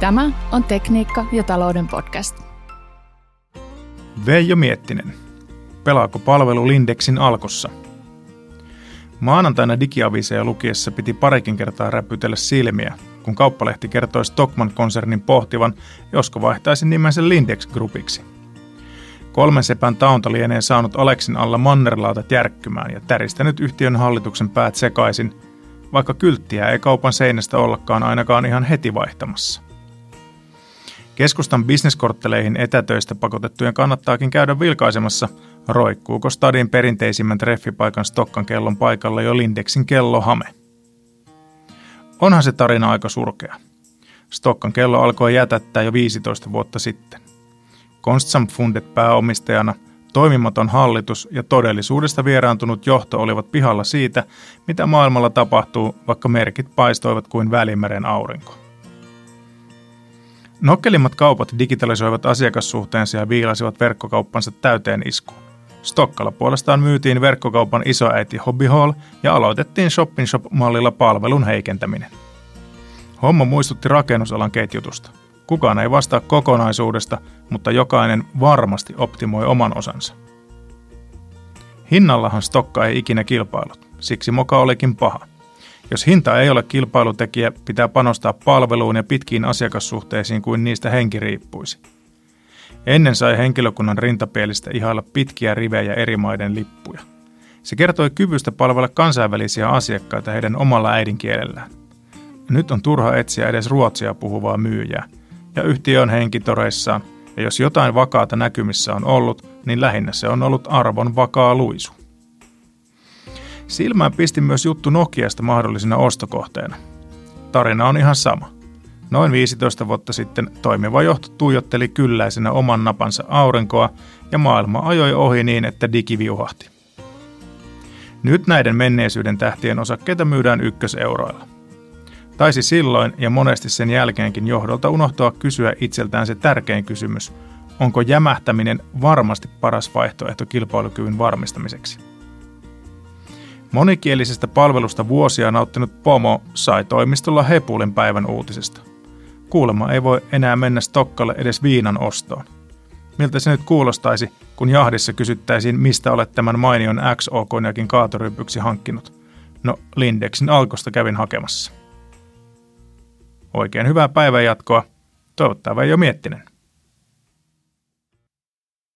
Tämä on Tekniikka ja talouden podcast. Veijo Miettinen. Pelaako palvelu Lindexin alkossa? Maanantaina digiaviseja lukiessa piti parikin kertaa räpytellä silmiä, kun kauppalehti kertoi Stockman-konsernin pohtivan, josko vaihtaisi nimensä Lindex Groupiksi. Kolmen sepän taunta lienee saanut Aleksin alla mannerlautat järkkymään ja täristänyt yhtiön hallituksen päät sekaisin, vaikka kylttiä ei kaupan seinästä ollakaan ainakaan ihan heti vaihtamassa. Keskustan bisneskortteleihin etätöistä pakotettujen kannattaakin käydä vilkaisemassa, roikkuuko stadin perinteisimmän treffipaikan Stokkan kellon paikalla jo Lindexin kellohame. Onhan se tarina aika surkea. Stokkan kello alkoi jätättää jo 15 vuotta sitten. Konstsam Fundet pääomistajana, toimimaton hallitus ja todellisuudesta vieraantunut johto olivat pihalla siitä, mitä maailmalla tapahtuu, vaikka merkit paistoivat kuin Välimeren aurinko. Nokkelimmat kaupat digitalisoivat asiakassuhteensa ja viilasivat verkkokauppansa täyteen iskuun. Stokkalla puolestaan myytiin verkkokaupan isoäiti Hobby Hall ja aloitettiin Shopping Shop-mallilla palvelun heikentäminen. Homma muistutti rakennusalan ketjutusta. Kukaan ei vastaa kokonaisuudesta, mutta jokainen varmasti optimoi oman osansa. Hinnallahan Stokka ei ikinä kilpailut, siksi moka olikin paha. Jos hinta ei ole kilpailutekijä, pitää panostaa palveluun ja pitkiin asiakassuhteisiin kuin niistä henki riippuisi. Ennen sai henkilökunnan rintapielistä ihailla pitkiä rivejä eri maiden lippuja. Se kertoi kyvystä palvella kansainvälisiä asiakkaita heidän omalla äidinkielellään. Nyt on turha etsiä edes ruotsia puhuvaa myyjää, ja yhtiö on henkitoreissaan, ja jos jotain vakaata näkymissä on ollut, niin lähinnä se on ollut arvon vakaa luisu. Silmään pisti myös juttu Nokiasta mahdollisena ostokohteena. Tarina on ihan sama. Noin 15 vuotta sitten toimiva johto tuijotteli kylläisenä oman napansa aurinkoa ja maailma ajoi ohi niin, että digi viuhahti. Nyt näiden menneisyyden tähtien osakkeita myydään ykköseuroilla. Taisi silloin ja monesti sen jälkeenkin johdolta unohtua kysyä itseltään se tärkein kysymys, onko jämähtäminen varmasti paras vaihtoehto kilpailukyvyn varmistamiseksi. Monikielisestä palvelusta vuosia nauttinut Pomo sai toimistolla Hepulin päivän uutisesta. Kuulemma ei voi enää mennä Stokkalle edes viinan ostoon. Miltä se nyt kuulostaisi, kun jahdissa kysyttäisiin, mistä olet tämän mainion XO-konjakin kaatorypyksi hankkinut? No, Lindexin alkosta kävin hakemassa. Oikein hyvää päivänjatkoa. Toivottavasti jo Miettinen.